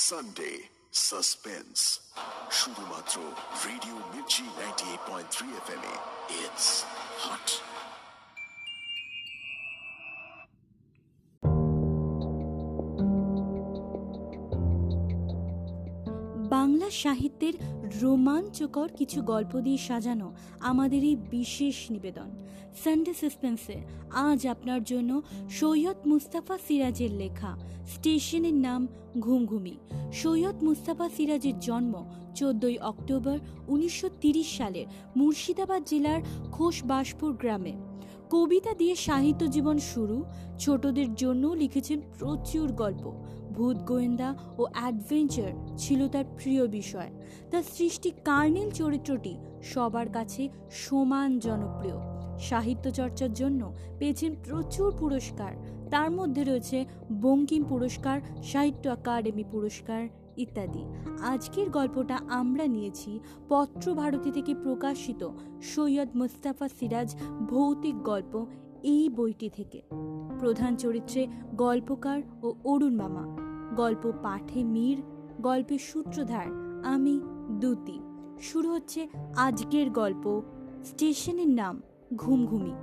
Sunday suspense শুধুমাত্র radio Mirchi ninety eight point three F M it's hot Bangla সাহিত্যের রোমাঞ্চকর কিছু গল্প দিয়ে সাজানো আমাদের এই বিশেষ নিবেদন। সানডে সাসপেন্সে আজ আপনার জন্য সৈয়দ মুস্তাফা সিরাজের লেখা স্টেশনের নাম ঘুমঘুমি। সৈয়দ মুস্তাফা সিরাজের জন্ম চোদ্দই অক্টোবর উনিশশো সালের মুর্শিদাবাদ জেলার খোশবাসপুর গ্রামে। কবিতা দিয়ে সাহিত্য জীবন শুরু ছোটদের জন্য লিখেছেন প্রচুর গল্প। ভূত, গোয়েন্দা ও অ্যাডভেঞ্চার ছিল তার প্রিয় বিষয়। তার সৃষ্টি কার্নেল চরিত্রটি সবার কাছে সমান জনপ্রিয়। সাহিত্য চর্চার জন্য পেয়েছেন প্রচুর পুরস্কার। তার মধ্যে রয়েছে বঙ্কিম পুরস্কার, সাহিত্য একাডেমি পুরস্কার ইত্যাদি। আজকের গল্পটা আমরা নিয়েছি পত্র ভারতী থেকে প্রকাশিত সৈয়দ মুস্তাফা সিরাজ ভৌতিক গল্প এই বইটি থেকে। প্রধান চরিত্রে গল্পকার ও অরুণ মামা। গল্প পাঠে মীর গল্পের সূত্রধার আমি দুতি। শুরু হচ্ছে আজকের গল্প। স্টেশনের নাম ঘুমঘুমি।